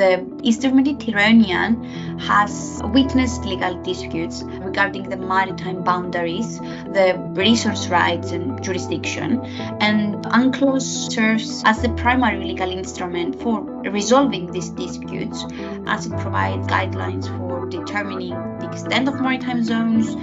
the Eastern Mediterranean has witnessed legal disputes regarding the maritime boundaries, the resource rights and jurisdiction, and UNCLOS serves as the primary legal instrument for resolving these disputes as it provides guidelines for determining the extent of maritime zones,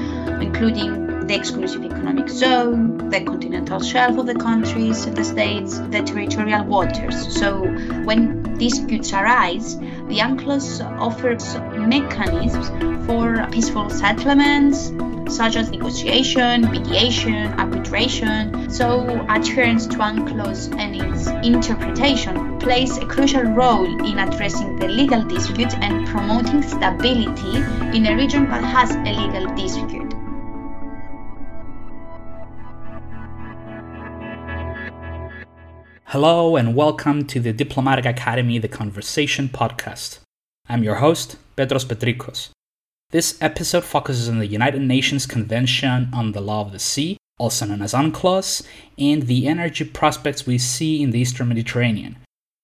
including the exclusive economic zone, the continental shelf of the countries the states, the territorial waters. So when disputes arise, the UNCLOS offers mechanisms for peaceful settlements, such as negotiation, mediation, arbitration. So adherence to UNCLOS and its interpretation plays a crucial role in addressing the legal dispute and promoting stability in a region that has a legal dispute. Hello and welcome to the Diplomatic Academy The Conversation podcast. I'm your host, Petros Petrikos. This episode focuses on the United Nations Convention on the Law of the Sea, also known as UNCLOS, and the energy prospects we see in the Eastern Mediterranean.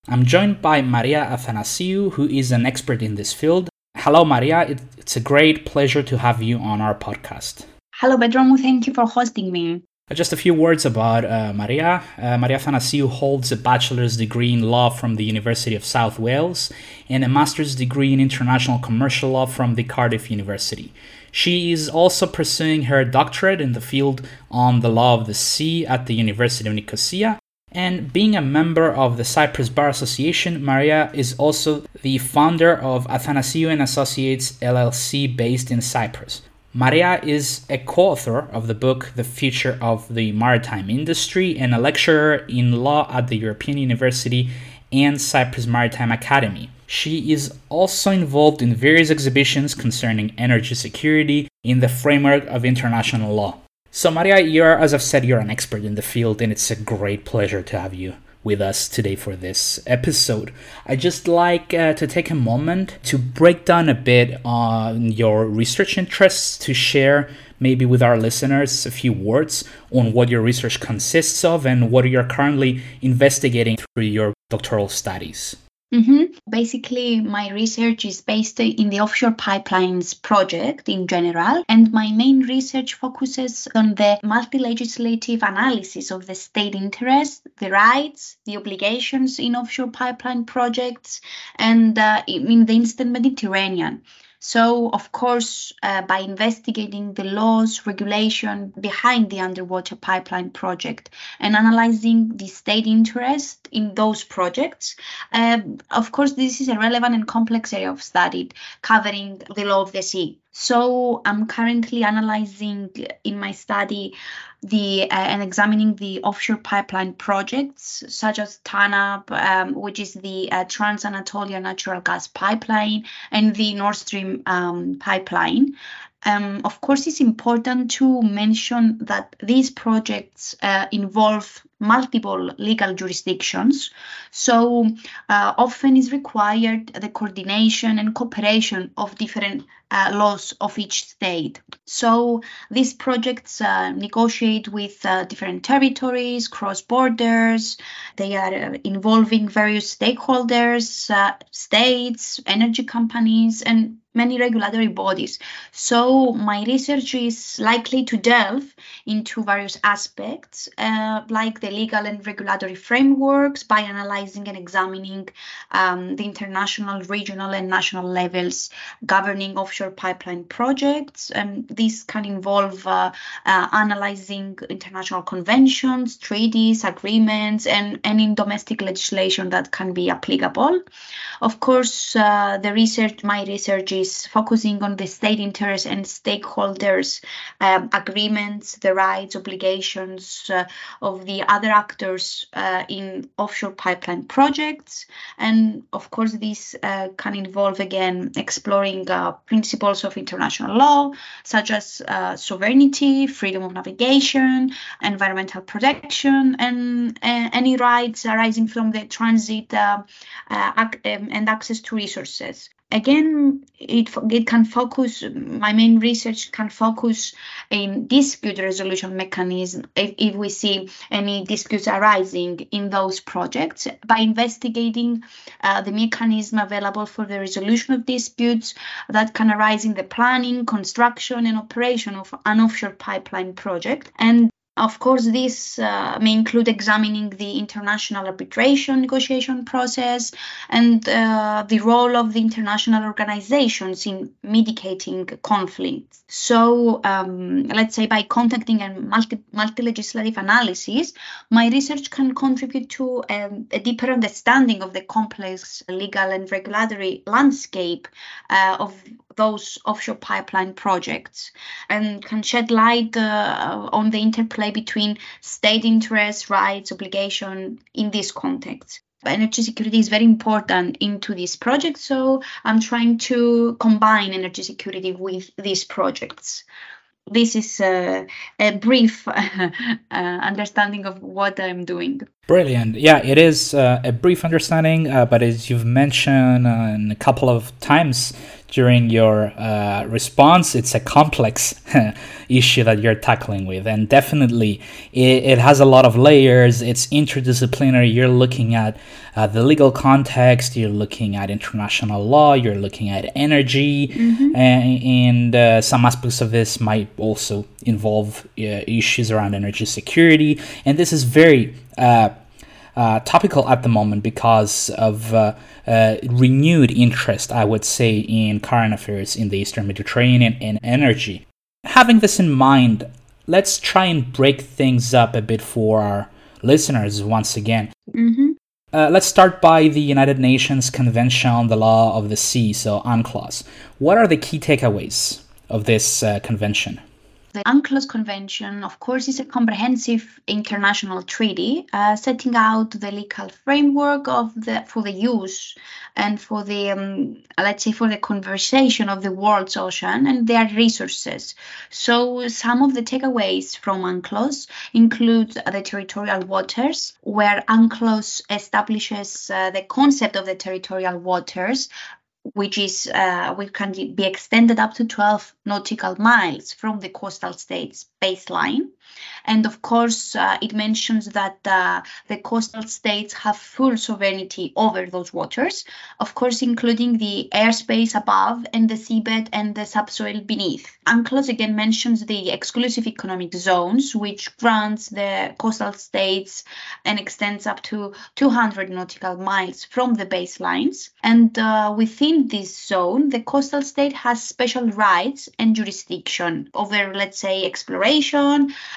I'm joined by Maria Athanasiou, who is an expert in this field. Hello, Maria. It's a great pleasure to have you on our podcast. Hello, Bedroom. Thank you for hosting me. Just a few words about uh, Maria. Uh, Maria Athanasiou holds a bachelor's degree in law from the University of South Wales and a master's degree in international commercial law from the Cardiff University. She is also pursuing her doctorate in the field on the law of the sea at the University of Nicosia. And being a member of the Cyprus Bar Association, Maria is also the founder of Athanasiou and Associates LLC based in Cyprus. Maria is a co author of the book The Future of the Maritime Industry and a lecturer in law at the European University and Cyprus Maritime Academy. She is also involved in various exhibitions concerning energy security in the framework of international law. So, Maria, you're, as I've said, you're an expert in the field, and it's a great pleasure to have you with us today for this episode. I just like uh, to take a moment to break down a bit on your research interests to share maybe with our listeners a few words on what your research consists of and what you're currently investigating through your doctoral studies. Mm-hmm. Basically, my research is based in the offshore pipelines project in general, and my main research focuses on the multi legislative analysis of the state interest, the rights, the obligations in offshore pipeline projects, and uh, in the Eastern Mediterranean. So, of course, uh, by investigating the laws, regulation behind the underwater pipeline project and analyzing the state interest in those projects, uh, of course, this is a relevant and complex area of study covering the law of the sea. So, I'm currently analyzing in my study the uh, and examining the offshore pipeline projects such as TANAP, um, which is the uh, Trans Anatolia Natural Gas Pipeline, and the Nord Stream um, pipeline. Um, of course, it's important to mention that these projects uh, involve multiple legal jurisdictions. So uh, often is required the coordination and cooperation of different uh, laws of each state. So these projects uh, negotiate with uh, different territories, cross borders. They are uh, involving various stakeholders, states, energy companies, and many regulatory bodies. So my research is likely to delve into various aspects like the legal and regulatory frameworks by analyzing and examining um, the international, regional, and national levels governing offshore pipeline projects. And this can involve uh, uh, analyzing international conventions, treaties, agreements, and any domestic legislation that can be applicable. Of course, uh, the research, my research is focusing on the state interest and stakeholders um, agreements, the rights, obligations uh, of the other actors uh, in offshore pipeline projects. And of course, this uh, can involve again exploring uh, principles of international law, such as uh, sovereignty, freedom of navigation, environmental protection, and uh, any rights arising from the transit uh, um, and access to resources. Again, it, it can focus, my main research can focus in dispute resolution mechanism if, if we see any disputes arising in those projects by investigating uh, the mechanism available for the resolution of disputes that can arise in the planning, construction, and operation of an offshore pipeline project. And of course, this uh, may include examining the international arbitration negotiation process and uh, the role of the international organizations in mitigating conflicts. So, um, let's say by conducting a multi, multi-legislative analysis, my research can contribute to um, a deeper understanding of the complex legal and regulatory landscape uh, of those offshore pipeline projects and can shed light uh, on the interplay between state interests, rights, obligation in this context. Energy security is very important into this project, so I'm trying to combine energy security with these projects this is a, a brief uh, understanding of what I'm doing. Brilliant. Yeah, it is uh, a brief understanding, uh, but as you've mentioned uh, a couple of times during your uh, response, it's a complex issue that you're tackling with. And definitely, it, it, has a lot of layers. It's interdisciplinary. You're looking at uh, the legal context, you're looking at international law, you're looking at energy, mm-hmm. and, and uh, some aspects of this might also involve uh, issues around energy security. And this is very uh, topical at the moment because of uh, uh, renewed interest, I would say, in current affairs in the Eastern Mediterranean and energy. Having this in mind, let's try and break things up a bit for our listeners once again. Mm-hmm. Uh, let's start by the United Nations Convention on the Law of the Sea, so UNCLOS. What are the key takeaways of this uh, convention? The UNCLOS Convention, of course, is a comprehensive international treaty uh, setting out the legal framework of the for the use and for the um, let's say for the conversation of the world's ocean and their resources. So some of the takeaways from UNCLOS include the territorial waters, where UNCLOS establishes uh, the concept of the territorial waters which is uh, which can be extended up to 12 nautical miles from the coastal state's baseline. And of course, uh, it mentions that uh, the coastal states have full sovereignty over those waters, of course, including the airspace above and the seabed and the subsoil beneath. UNCLOS again mentions the exclusive economic zones, which grants the coastal states and extends up to 200 nautical miles from the baselines. And uh, within this zone, the coastal state has special rights and jurisdiction over, let's say, exploration,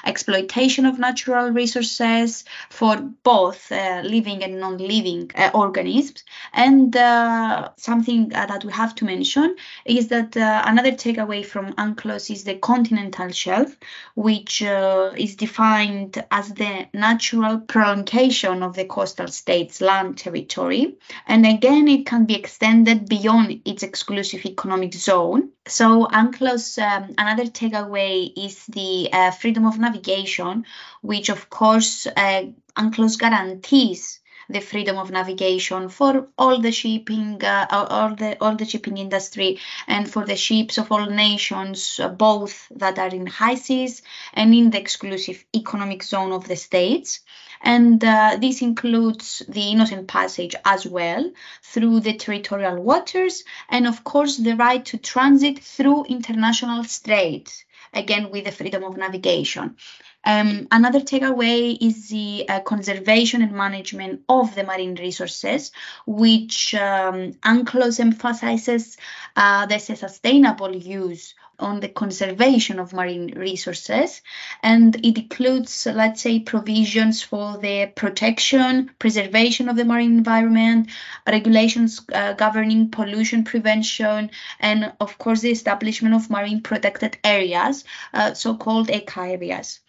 exploitation of natural resources for both uh, living and non-living uh, organisms. And uh, something uh, that we have to mention is that uh, another takeaway from UNCLOS is the continental shelf, which is defined as the natural prolongation of the coastal state's land territory. And again, it can be extended beyond its exclusive economic zone. So UNCLOS, um, another takeaway is the freedom of navigation, which of course uh, UNCLOS guarantees the freedom of navigation for all the shipping, uh, all the all the shipping industry, and for the ships of all nations, uh, both that are in high seas and in the exclusive economic zone of the states. And uh, this includes the innocent passage as well through the territorial waters, and of course the right to transit through international straits again with the freedom of navigation. Um, another takeaway is the uh, conservation and management of the marine resources, which um, UNCLOS emphasizes uh, the sustainable use on the conservation of marine resources and it includes let's say provisions for the protection preservation of the marine environment regulations uh, governing pollution prevention and of course the establishment of marine protected areas uh, so-called ECA areas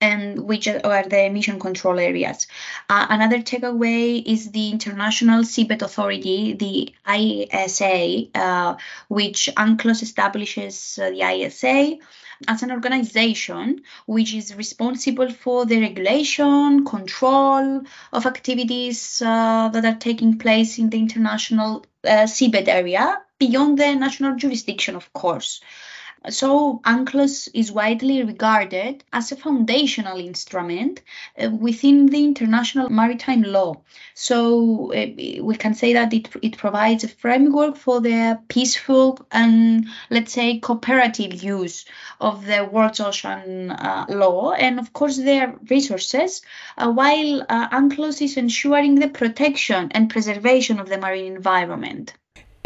and which are the emission control areas. Uh, another takeaway is the International Seabed Authority, the ISA, uh, which UNCLOS establishes uh, the ISA as an organization which is responsible for the regulation, control of activities uh, that are taking place in the international uh, seabed area beyond the national jurisdiction, of course. So, UNCLOS is widely regarded as a foundational instrument uh, within the international maritime law. So, uh, we can say that it, it provides a framework for the peaceful and, let's say, cooperative use of the world's ocean uh, law and, of course, their resources, uh, while uh, UNCLOS is ensuring the protection and preservation of the marine environment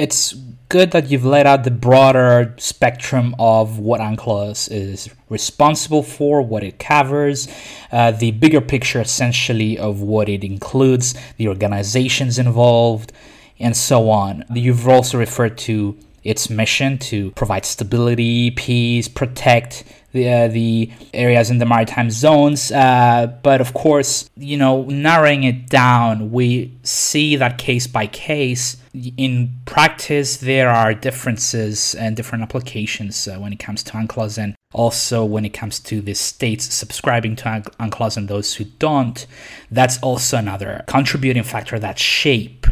it's good that you've laid out the broader spectrum of what UNCLOS is responsible for, what it covers, uh, the bigger picture essentially of what it includes, the organizations involved, and so on. You've also referred to its mission to provide stability, peace, protect the, uh, the areas in the maritime zones. Uh, but of course, you know, narrowing it down, we see that case by case. In practice, there are differences and different applications uh, when it comes to UNCLOS and also when it comes to the states subscribing to UNCLOS and those who don't. That's also another contributing factor that shape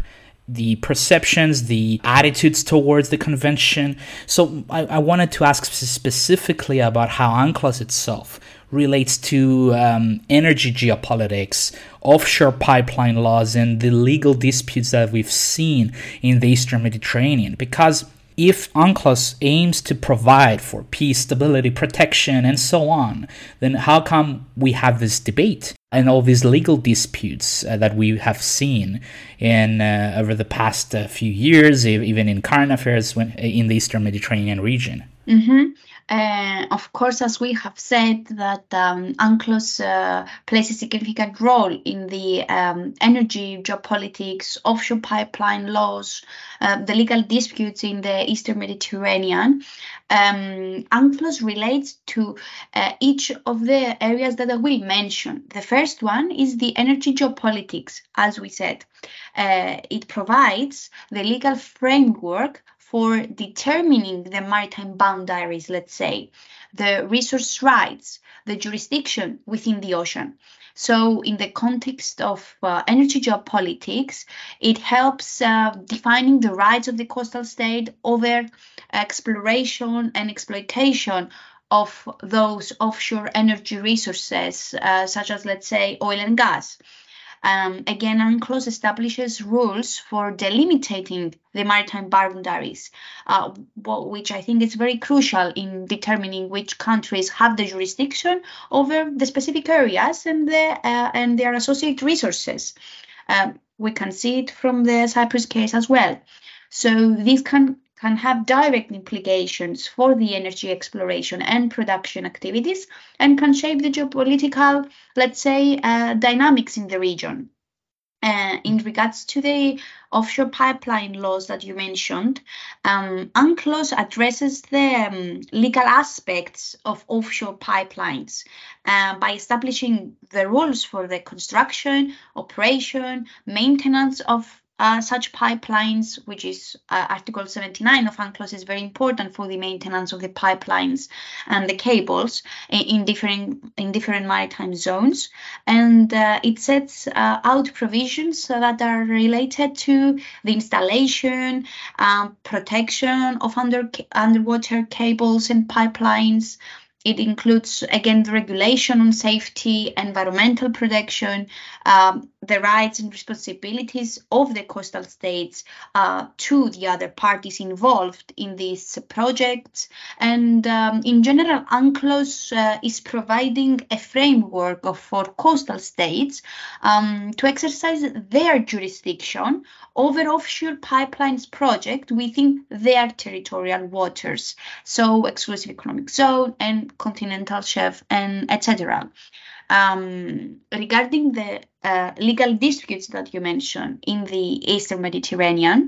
the perceptions, the attitudes towards the convention. So I, I wanted to ask specifically about how UNCLOS itself relates to um, energy geopolitics, offshore pipeline laws, and the legal disputes that we've seen in the Eastern Mediterranean. Because if UNCLOS aims to provide for peace, stability, protection, and so on, then how come we have this debate and all these legal disputes uh, that we have seen in uh, over the past uh, few years, even in current affairs when, in the Eastern Mediterranean region? Mm-hmm. Uh, of course, as we have said, that um, UNCLOS uh, plays a significant role in the um, energy, geopolitics, offshore pipeline laws, uh, the legal disputes in the Eastern Mediterranean. Um, UNCLOS relates to uh, each of the areas that I will mention. The first one is the energy geopolitics, as we said. Uh, it provides the legal framework for determining the maritime boundaries, let's say, the resource rights, the jurisdiction within the ocean. So, in the context of uh, energy geopolitics, it helps uh, defining the rights of the coastal state over exploration and exploitation of those offshore energy resources, uh, such as, let's say, oil and gas. Um, again, UNCLOS establishes rules for delimiting the maritime boundaries, uh, which I think is very crucial in determining which countries have the jurisdiction over the specific areas and, the, uh, and their associated resources. Um, we can see it from the Cyprus case as well. So this can can have direct implications for the energy exploration and production activities and can shape the geopolitical, let's say, uh, dynamics in the region. Uh, in regards to the offshore pipeline laws that you mentioned, um, UNCLOS addresses the um, legal aspects of offshore pipelines uh, by establishing the rules for the construction, operation, maintenance of uh, such pipelines, which is uh, Article 79 of UNCLOS, is very important for the maintenance of the pipelines and the cables in, in different in different maritime zones, and uh, it sets uh, out provisions that are related to the installation, um, protection of under underwater cables and pipelines. It includes, again, the regulation on safety, environmental protection, um, the rights and responsibilities of the coastal states uh, to the other parties involved in these projects. And um, in general, UNCLOS uh, is providing a framework of, for coastal states um, to exercise their jurisdiction over offshore pipelines project within their territorial waters, so exclusive economic zone and continental shelf and etc. Um, regarding the uh, legal disputes that you mentioned in the Eastern Mediterranean,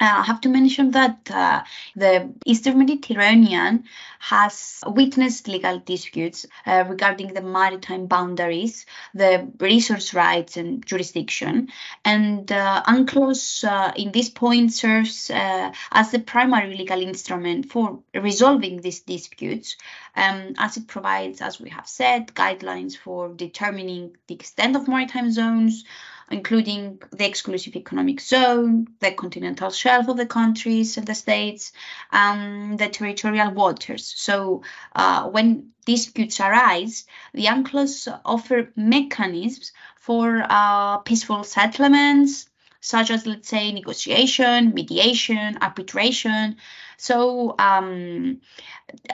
I have to mention that uh, the Eastern Mediterranean has witnessed legal disputes uh, regarding the maritime boundaries, the resource rights, and jurisdiction. And uh, UNCLOS uh, in this point serves uh, as the primary legal instrument for resolving these disputes, um, as it provides, as we have said, guidelines for determining the extent of maritime zones including the exclusive economic zone, the continental shelf of the countries and the states, and the territorial waters. So uh, when disputes arise, the UNCLOS offer mechanisms for uh, peaceful settlements, such as, let's say, negotiation, mediation, arbitration. So, um,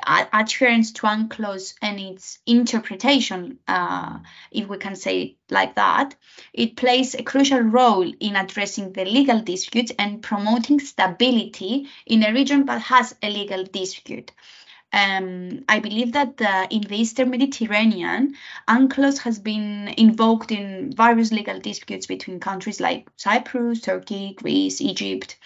adherence to UNCLOS and its interpretation, uh, if we can say it like that, it plays a crucial role in addressing the legal disputes and promoting stability in a region that has a legal dispute. Um, I believe that in the Eastern Mediterranean, UNCLOS has been invoked in various legal disputes between countries like Cyprus, Turkey, Greece, Egypt.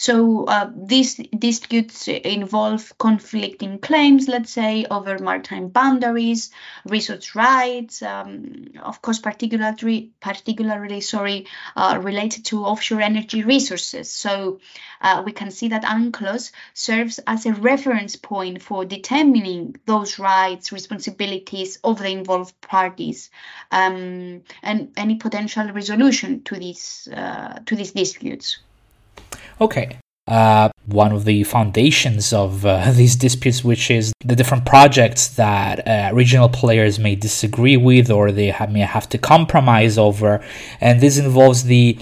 So uh, these disputes involve conflicting claims, let's say, over maritime boundaries, resource rights, um, of course, particularly, particularly sorry, uh, related to offshore energy resources. So uh, we can see that UNCLOS serves as a reference point for determining those rights, responsibilities of the involved parties, um, and any potential resolution to these uh, to these disputes. Okay. Uh, one of the foundations of uh, these disputes, which is the different projects that uh, regional players may disagree with or they have, may have to compromise over, and this involves the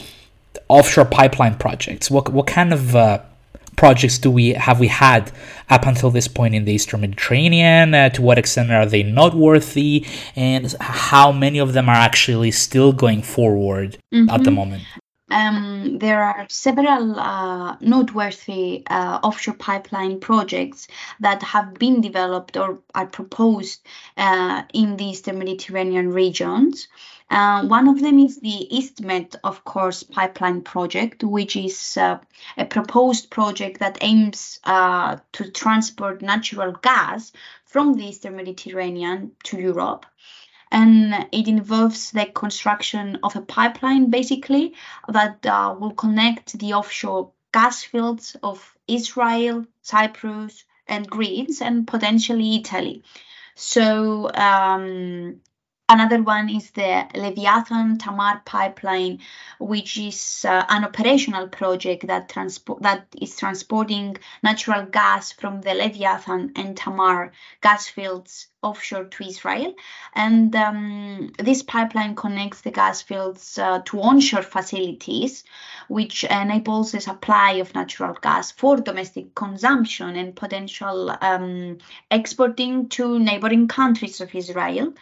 offshore pipeline projects. What what kind of uh, projects do we have we had up until this point in the Eastern Mediterranean? Uh, to what extent are they noteworthy, and how many of them are actually still going forward mm-hmm. at the moment? Um, there are several uh, noteworthy uh, offshore pipeline projects that have been developed or are proposed uh, in the Eastern Mediterranean regions. Uh, one of them is the EastMed, of course, pipeline project, which is uh, a proposed project that aims uh, to transport natural gas from the Eastern Mediterranean to Europe and it involves the construction of a pipeline basically that uh, will connect the offshore gas fields of Israel, Cyprus, and Greece, and potentially Italy. So um, Another one is the Leviathan Tamar pipeline, which is uh, an operational project that transport that is transporting natural gas from the Leviathan and Tamar gas fields offshore to Israel. And um, this pipeline connects the gas fields uh, to onshore facilities, which enables the supply of natural gas for domestic consumption and potential um, exporting to neighboring countries of Israel.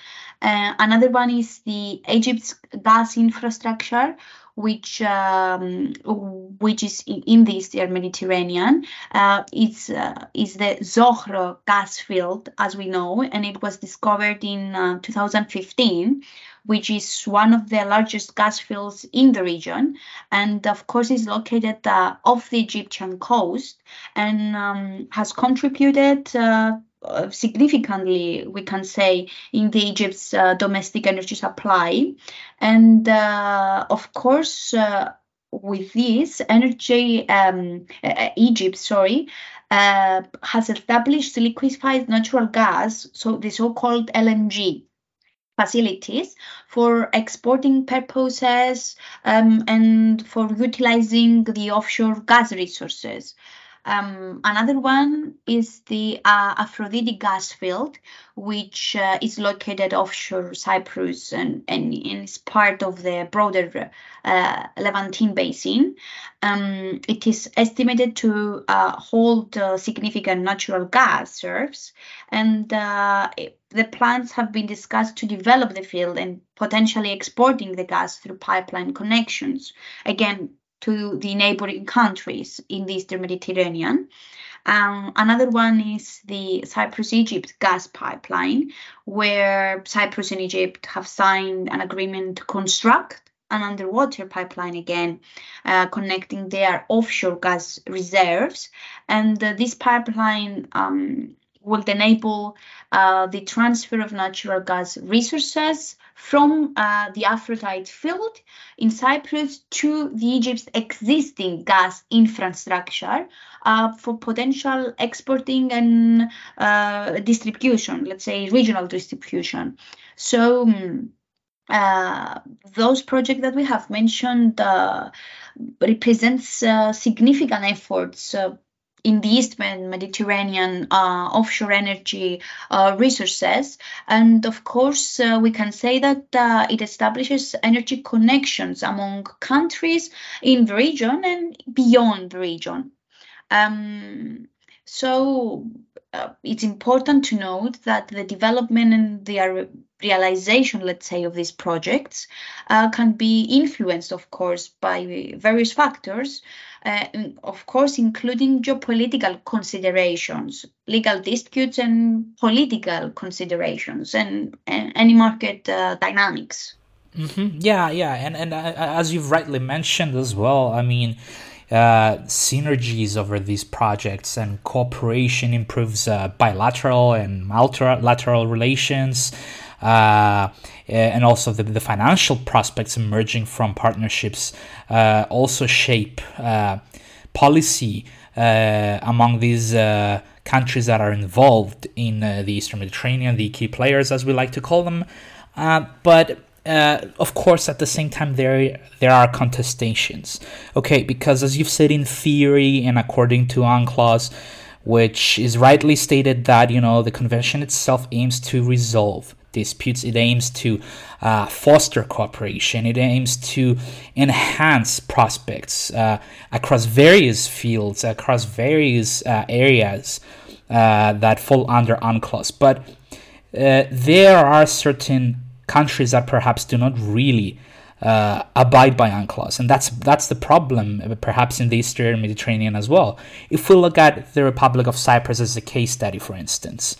Uh, another one is the Egypt's gas infrastructure, which um, which is in the Eastern Mediterranean. Uh, it's uh, is the Zohr gas field, as we know, and it was discovered in uh, 2015 which is one of the largest gas fields in the region, and of course is located uh, off the Egyptian coast and um, has contributed uh, uh, significantly, we can say, in the Egypt's uh, domestic energy supply. And uh, of course, uh, with this, energy, um, uh, Egypt, sorry, has established liquefied natural gas, so the so-called LNG facilities for exporting purposes um, and for utilizing the offshore gas resources. Um, another one is the uh, Aphrodite gas field, which uh, is located offshore Cyprus and, and, and, is part of the broader uh, Levantine basin. Um, it is estimated to uh, hold uh, significant natural gas reserves, and uh, the plans have been discussed to develop the field and potentially exporting the gas through pipeline connections. Again, to the neighboring countries in the Eastern Mediterranean. Um, another one is the Cyprus Egypt gas pipeline, where Cyprus and Egypt have signed an agreement to construct an underwater pipeline again, uh, connecting their offshore gas reserves. And uh, this pipeline um, will enable uh, the transfer of natural gas resources from uh, the Aphrodite field in Cyprus to the Egypt's existing gas infrastructure uh, for potential exporting and uh, distribution, let's say regional distribution. So um, uh, those projects that we have mentioned uh, represents uh, significant efforts in the Eastern Mediterranean uh, offshore energy uh, resources. And of course, uh, we can say that it establishes energy connections among countries in the region and beyond the region. Um, so uh, it's important to note that the development and the realization, let's say, of these projects uh, can be influenced, of course, by various factors, uh, of course, including geopolitical considerations, legal disputes, and political considerations, and, and any market uh, dynamics. Mm-hmm. Yeah, yeah, and and uh, as you've rightly mentioned as well, I mean, uh, synergies over these projects and cooperation improves uh, bilateral and multilateral relations. Uh, and also the, the financial prospects emerging from partnerships uh, also shape uh, policy uh, among these countries that are involved in the Eastern Mediterranean, the key players, as we like to call them. but uh, of course, at the same time, there there are contestations. Okay, because as you've said in theory and according to UNCLOS, which is rightly stated that you know the convention itself aims to resolve disputes. It aims to uh, foster cooperation. It aims to enhance prospects uh, across various fields, across various uh, areas uh, that fall under UNCLOS. But uh, there are certain countries that perhaps do not really uh, abide by UNCLOS, and that's that's the problem, perhaps in the Eastern Mediterranean as well. If we look at the Republic of Cyprus as a case study, for instance,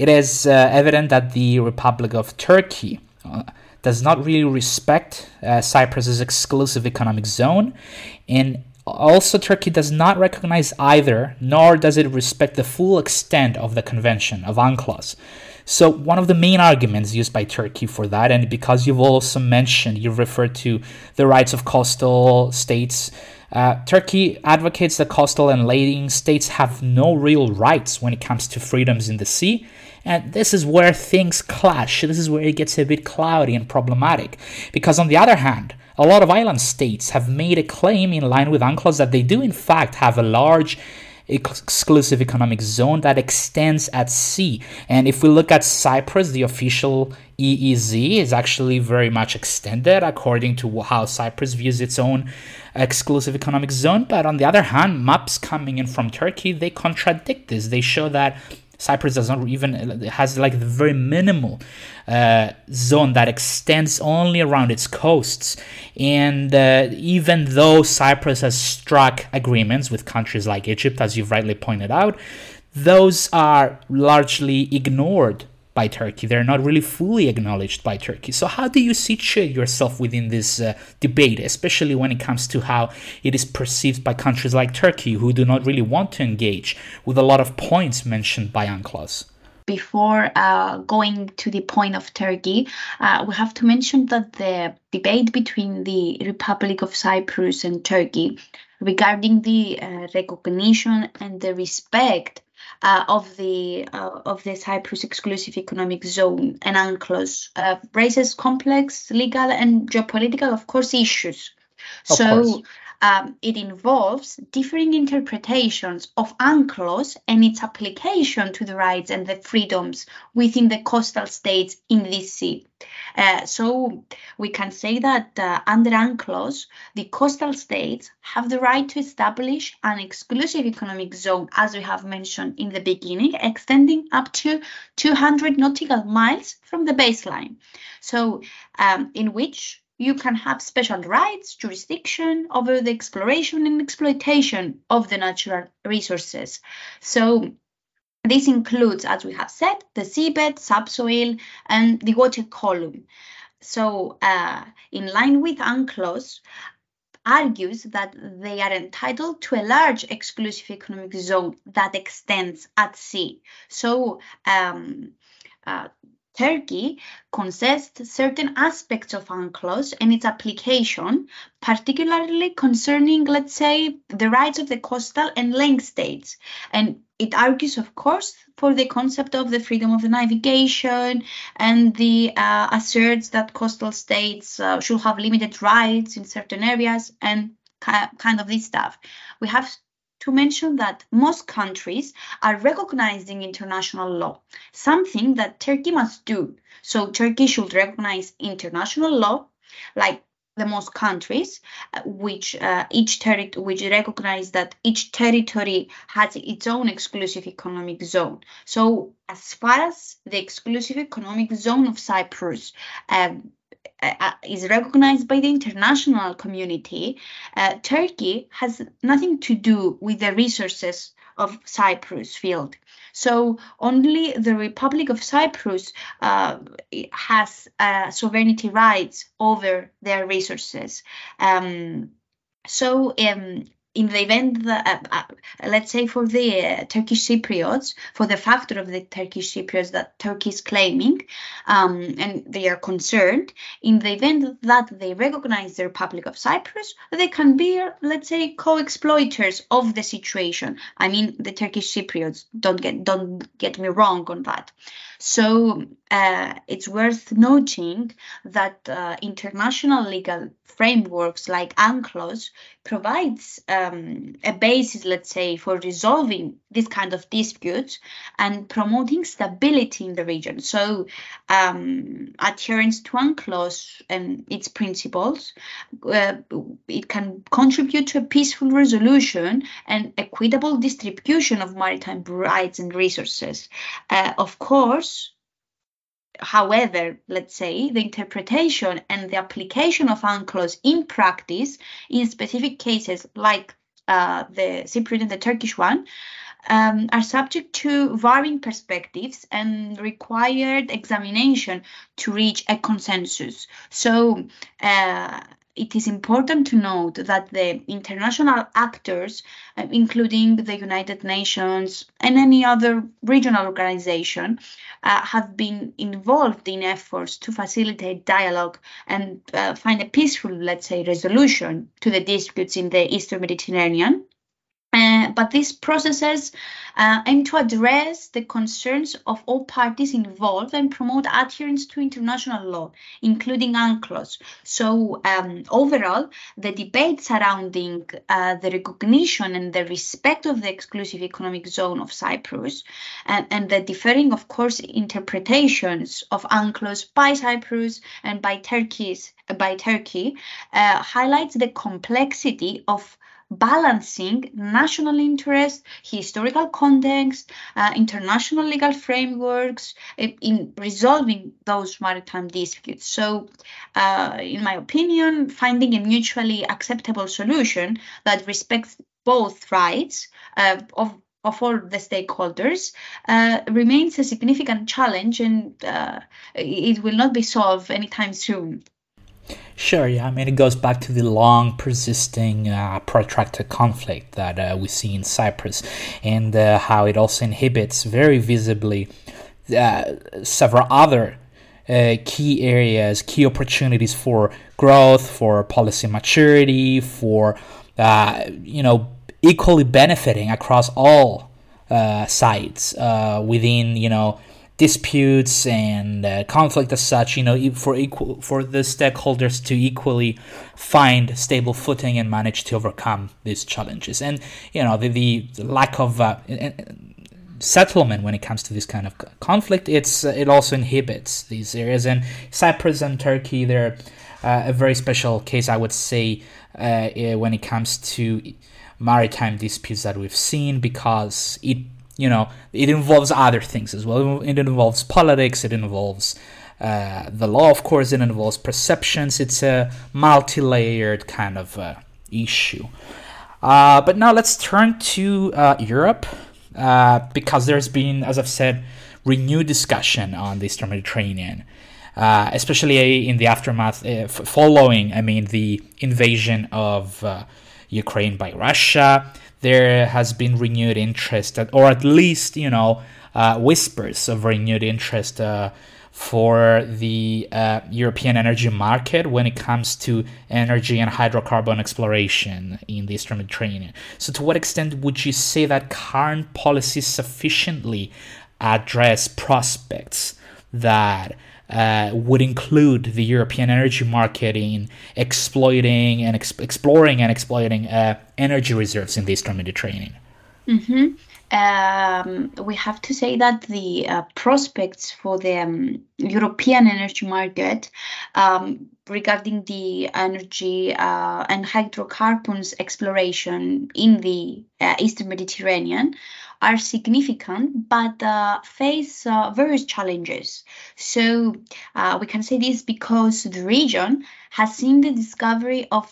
it is uh, evident that the Republic of Turkey uh, does not really respect uh, Cyprus's exclusive economic zone, and also Turkey does not recognize either, nor does it respect the full extent of the Convention of UNCLOS. So, one of the main arguments used by Turkey for that, and because you've also mentioned, you've referred to the rights of coastal states, uh, Turkey advocates that coastal and landing states have no real rights when it comes to freedoms in the sea. And this is where things clash. This is where it gets a bit cloudy and problematic. Because, on the other hand, a lot of island states have made a claim in line with UNCLOS that they do, in fact, have a large exclusive economic zone that extends at sea. And if we look at Cyprus, the official EEZ is actually very much extended according to how Cyprus views its own exclusive economic zone. But on the other hand, maps coming in from Turkey, they contradict this. They show that Cyprus does not even has like the very minimal uh, zone that extends only around its coasts. And uh, even though Cyprus has struck agreements with countries like Egypt, as you've rightly pointed out, those are largely ignored by Turkey. They're not really fully acknowledged by Turkey. So, how do you situate yourself within this uh, debate, especially when it comes to how it is perceived by countries like Turkey, who do not really want to engage with a lot of points mentioned by UNCLOS? Before uh, going to the point of Turkey, uh, we have to mention that the debate between the Republic of Cyprus and Turkey regarding the uh, recognition and the respect uh, of the uh, of the Cyprus exclusive economic zone and UNCLOS uh, raises complex legal and geopolitical, of course, issues. Of so course um, it involves differing interpretations of UNCLOS and its application to the rights and the freedoms within the coastal states in this sea. Uh, so we can say that uh, under UNCLOS, the coastal states have the right to establish an exclusive economic zone, as we have mentioned in the beginning, extending up to 200 nautical miles from the baseline. So, um, in which you can have special rights, jurisdiction over the exploration and exploitation of the natural resources. So this includes, as we have said, the seabed, subsoil, and the water column. So, uh, in line with UNCLOS, argues that they are entitled to a large exclusive economic zone that extends at sea. So, um, uh, Turkey concedes certain aspects of UNCLOS and its application, particularly concerning, let's say, the rights of the coastal and land states. And it argues, of course, for the concept of the freedom of the navigation and the uh, asserts that coastal states uh, should have limited rights in certain areas and kind of this stuff. We have to mention that most countries are recognizing international law, something that Turkey must do. So Turkey should recognize international law, like the most countries, uh, which uh, each territory, which recognize that each territory has its own exclusive economic zone. So as far as the exclusive economic zone of Cyprus um, uh, uh, is recognized by the international community, uh, Turkey has nothing to do with the resources of Cyprus field. So only the Republic of Cyprus uh, has uh, sovereignty rights over their resources. Um, so um, in the event that, uh, uh, let's say for the uh, Turkish Cypriots, for the factor of the Turkish Cypriots that Turkey is claiming, um, and they are concerned, in the event that they recognize the Republic of Cyprus, they can be, let's say, co-exploiters of the situation. I mean, the Turkish Cypriots. Don't get don't get me wrong on that. So uh, it's worth noting that uh, international legal frameworks like UNCLOS provides um, a basis, let's say, for resolving this kind of disputes and promoting stability in the region. So um, adherence to UNCLOS and its principles, uh, it can contribute to a peaceful resolution and equitable distribution of maritime rights and resources. Uh, of course, However, let's say the interpretation and the application of UNCLOS in practice in specific cases like uh, the Cypriot and the Turkish one um, are subject to varying perspectives and required examination to reach a consensus. So, uh, it is important to note that the international actors, uh, including the United Nations and any other regional organization, uh, have been involved in efforts to facilitate dialogue and uh, find a peaceful, let's say, resolution to the disputes in the Eastern Mediterranean. Uh, but these processes uh, aim to address the concerns of all parties involved and promote adherence to international law, including UNCLOS. So, um, overall, the debate surrounding uh, the recognition and the respect of the exclusive economic zone of Cyprus and, and the differing, of course, interpretations of UNCLOS by Cyprus and by Turkey's by Turkey uh, highlights the complexity of balancing national interest, historical context, uh, international legal frameworks in resolving those maritime disputes. So, uh, in my opinion, finding a mutually acceptable solution that respects both rights uh, of of all the stakeholders uh, remains a significant challenge and uh, it will not be solved anytime soon. Sure, yeah. I mean, it goes back to the long, persisting, uh, protracted conflict that uh, we see in Cyprus and uh, how it also inhibits very visibly uh, several other uh, key areas, key opportunities for growth, for policy maturity, for, uh, you know, equally benefiting across all sides within, you know, disputes and uh, conflict as such you know for equal for the stakeholders to equally find stable footing and manage to overcome these challenges. And you know the, the lack of uh, settlement when it comes to this kind of conflict it's uh, it also inhibits these areas. And cyprus and turkey they're uh, a very special case i would say uh, when it comes to maritime disputes that we've seen because it you know it involves other things as well. It involves politics it involves uh, the law of course it involves perceptions. It's a multi-layered kind of uh, issue. Uh, but now let's turn to uh, europe uh, because there's been as i've said renewed discussion on the eastern mediterranean uh, especially in the aftermath following i mean the invasion of ukraine by russia there has been renewed interest, or at least, you know, uh, whispers of renewed interest uh, for the uh, European energy market when it comes to energy and hydrocarbon exploration in the Eastern Mediterranean. So, to what extent would you say that current policies sufficiently address prospects that uh, would include the European energy market in exploiting and ex- exploring and exploiting uh, energy reserves in the Eastern Mediterranean? Mm-hmm um, we have to say that the uh, prospects for the um, European energy market um, regarding the energy uh, and hydrocarbons exploration in the uh, Eastern Mediterranean are significant but uh, face uh, various challenges. So uh, we can say this because the region has seen the discovery of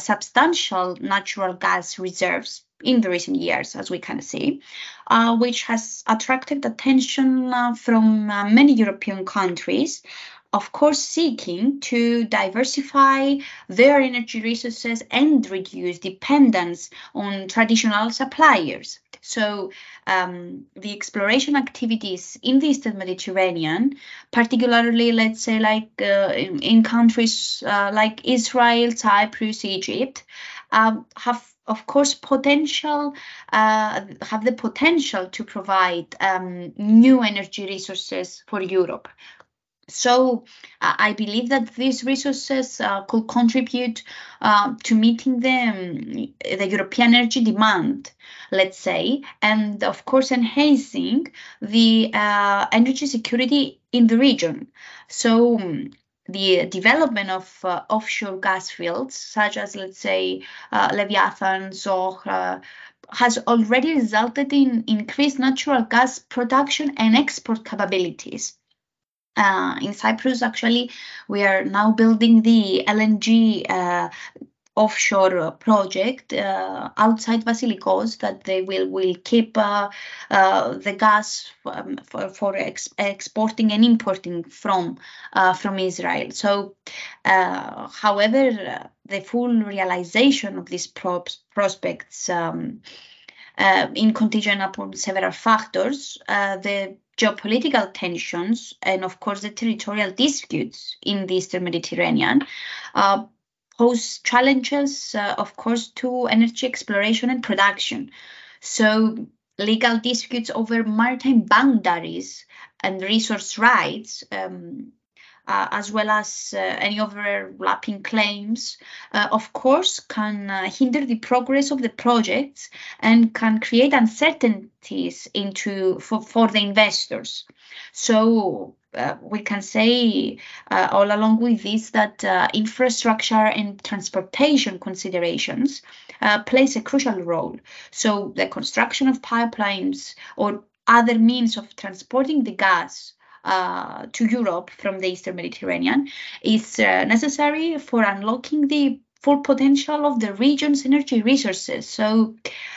substantial natural gas reserves in the recent years, as we can see, uh, which has attracted attention uh, from uh, many European countries. Of course, seeking to diversify their energy resources and reduce dependence on traditional suppliers. So, um, the exploration activities in the Eastern Mediterranean, particularly, let's say, like uh, in, in, countries uh, like Israel, Cyprus, Egypt, um, have of course potential uh, have the potential to provide um, new energy resources for Europe. So uh, I believe that these resources uh, could contribute uh, to meeting the, um, the European energy demand, let's say, and of course enhancing the uh, energy security in the region. So um, the development of uh, offshore gas fields, such as, let's say, uh, Leviathan, Zohr, has already resulted in increased natural gas production and export capabilities. Uh, in Cyprus, actually, we are now building the LNG uh, offshore project uh, outside Vasilikos that they will will keep uh, uh, the gas um, for, for ex- exporting and importing from uh, from Israel. So, uh, however, the full realization of these pro- prospects. Um, uh, in contingent upon several factors, the geopolitical tensions and, of course, the territorial disputes in the Eastern Mediterranean uh, pose challenges, uh, of course, to energy exploration and production. So, legal disputes over maritime boundaries and resource rights, um, uh, as well as uh, any overlapping claims, uh, of course, can uh, hinder the progress of the projects and can create uncertainties into for, for the investors. So uh, we can say uh, all along with this that uh, infrastructure and transportation considerations uh, plays a crucial role. So the construction of pipelines or other means of transporting the gas uh, to Europe from the Eastern Mediterranean is uh, necessary for unlocking the full potential of the region's energy resources. So,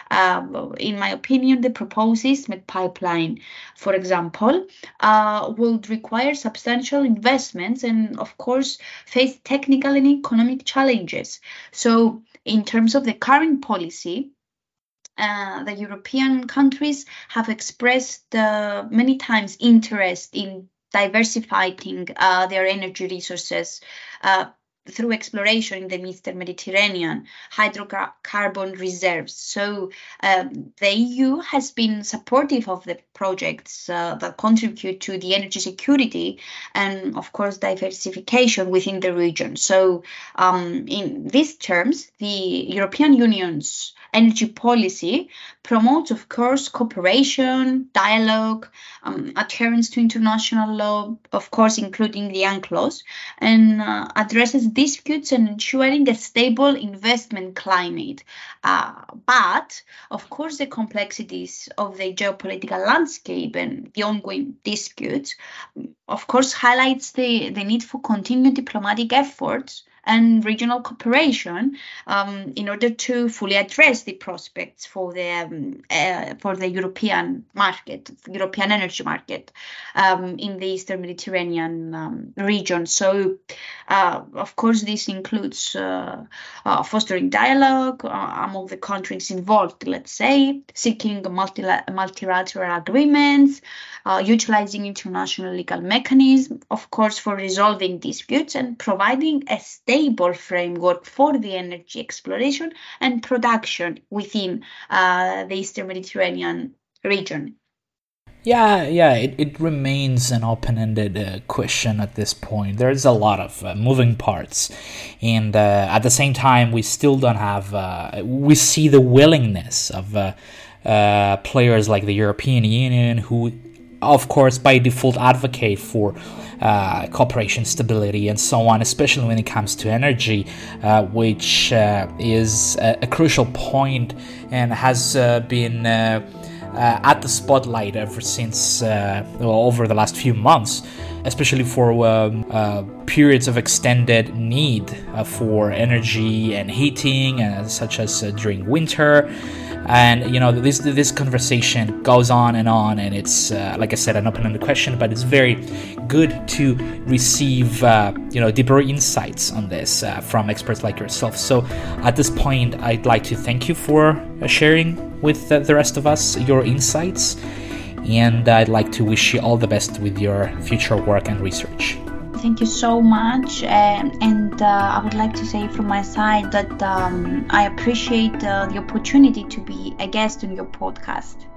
um, in my opinion, the proposed EastMed pipeline, for example, uh, would require substantial investments and, of course, face technical and economic challenges. So, in terms of the current policy, uh, the European countries have expressed uh, many times interest in diversifying uh, their energy resources uh, through exploration in the Eastern Mediterranean hydrocarbon reserves. So um, the EU has been supportive of the projects uh, that contribute to the energy security and, of course, diversification within the region. So, um, in these terms, the European Union's energy policy promotes, of course, cooperation, dialogue, um, adherence to international law, of course, including the UNCLOS, and uh, addresses disputes and ensuring a stable investment climate. Uh, but, of course, the complexities of the geopolitical landscape and the ongoing disputes, of course, highlights the, the need for continued diplomatic efforts and regional cooperation um, in order to fully address the prospects for the um, uh, for the European market, European energy market um, in the Eastern Mediterranean um, region. So, uh, of course, this includes uh, uh fostering dialogue uh, among the countries involved. Let's say seeking multilateral agreements, uh, utilizing international legal mechanisms, of course, for resolving disputes and providing a stable framework for the energy exploration and production within uh, the Eastern Mediterranean region. Yeah, yeah, it, it remains an open ended uh, question at this point. There's a lot of uh, moving parts. And uh, at the same time, we still don't have, uh, we see the willingness of uh, uh, players like the European Union who of course, by default, advocate for uh, cooperation, stability, and so on, especially when it comes to energy, uh, which uh, is a, a, crucial point and has uh, been uh, uh, at the spotlight ever since well, over the last few months, especially for um, periods of extended need for energy and heating, such as during winter and you know this this conversation goes on and on and it's uh, like i said an open-ended question but it's very good to receive uh, you know deeper insights on this uh, from experts like yourself. So at this point i'd like to thank you for uh, sharing with the rest of us your insights and i'd like to wish you all the best with your future work and research Thank you so much. Um, and uh, I would like to say from my side that um, I appreciate uh, the opportunity to be a guest on your podcast.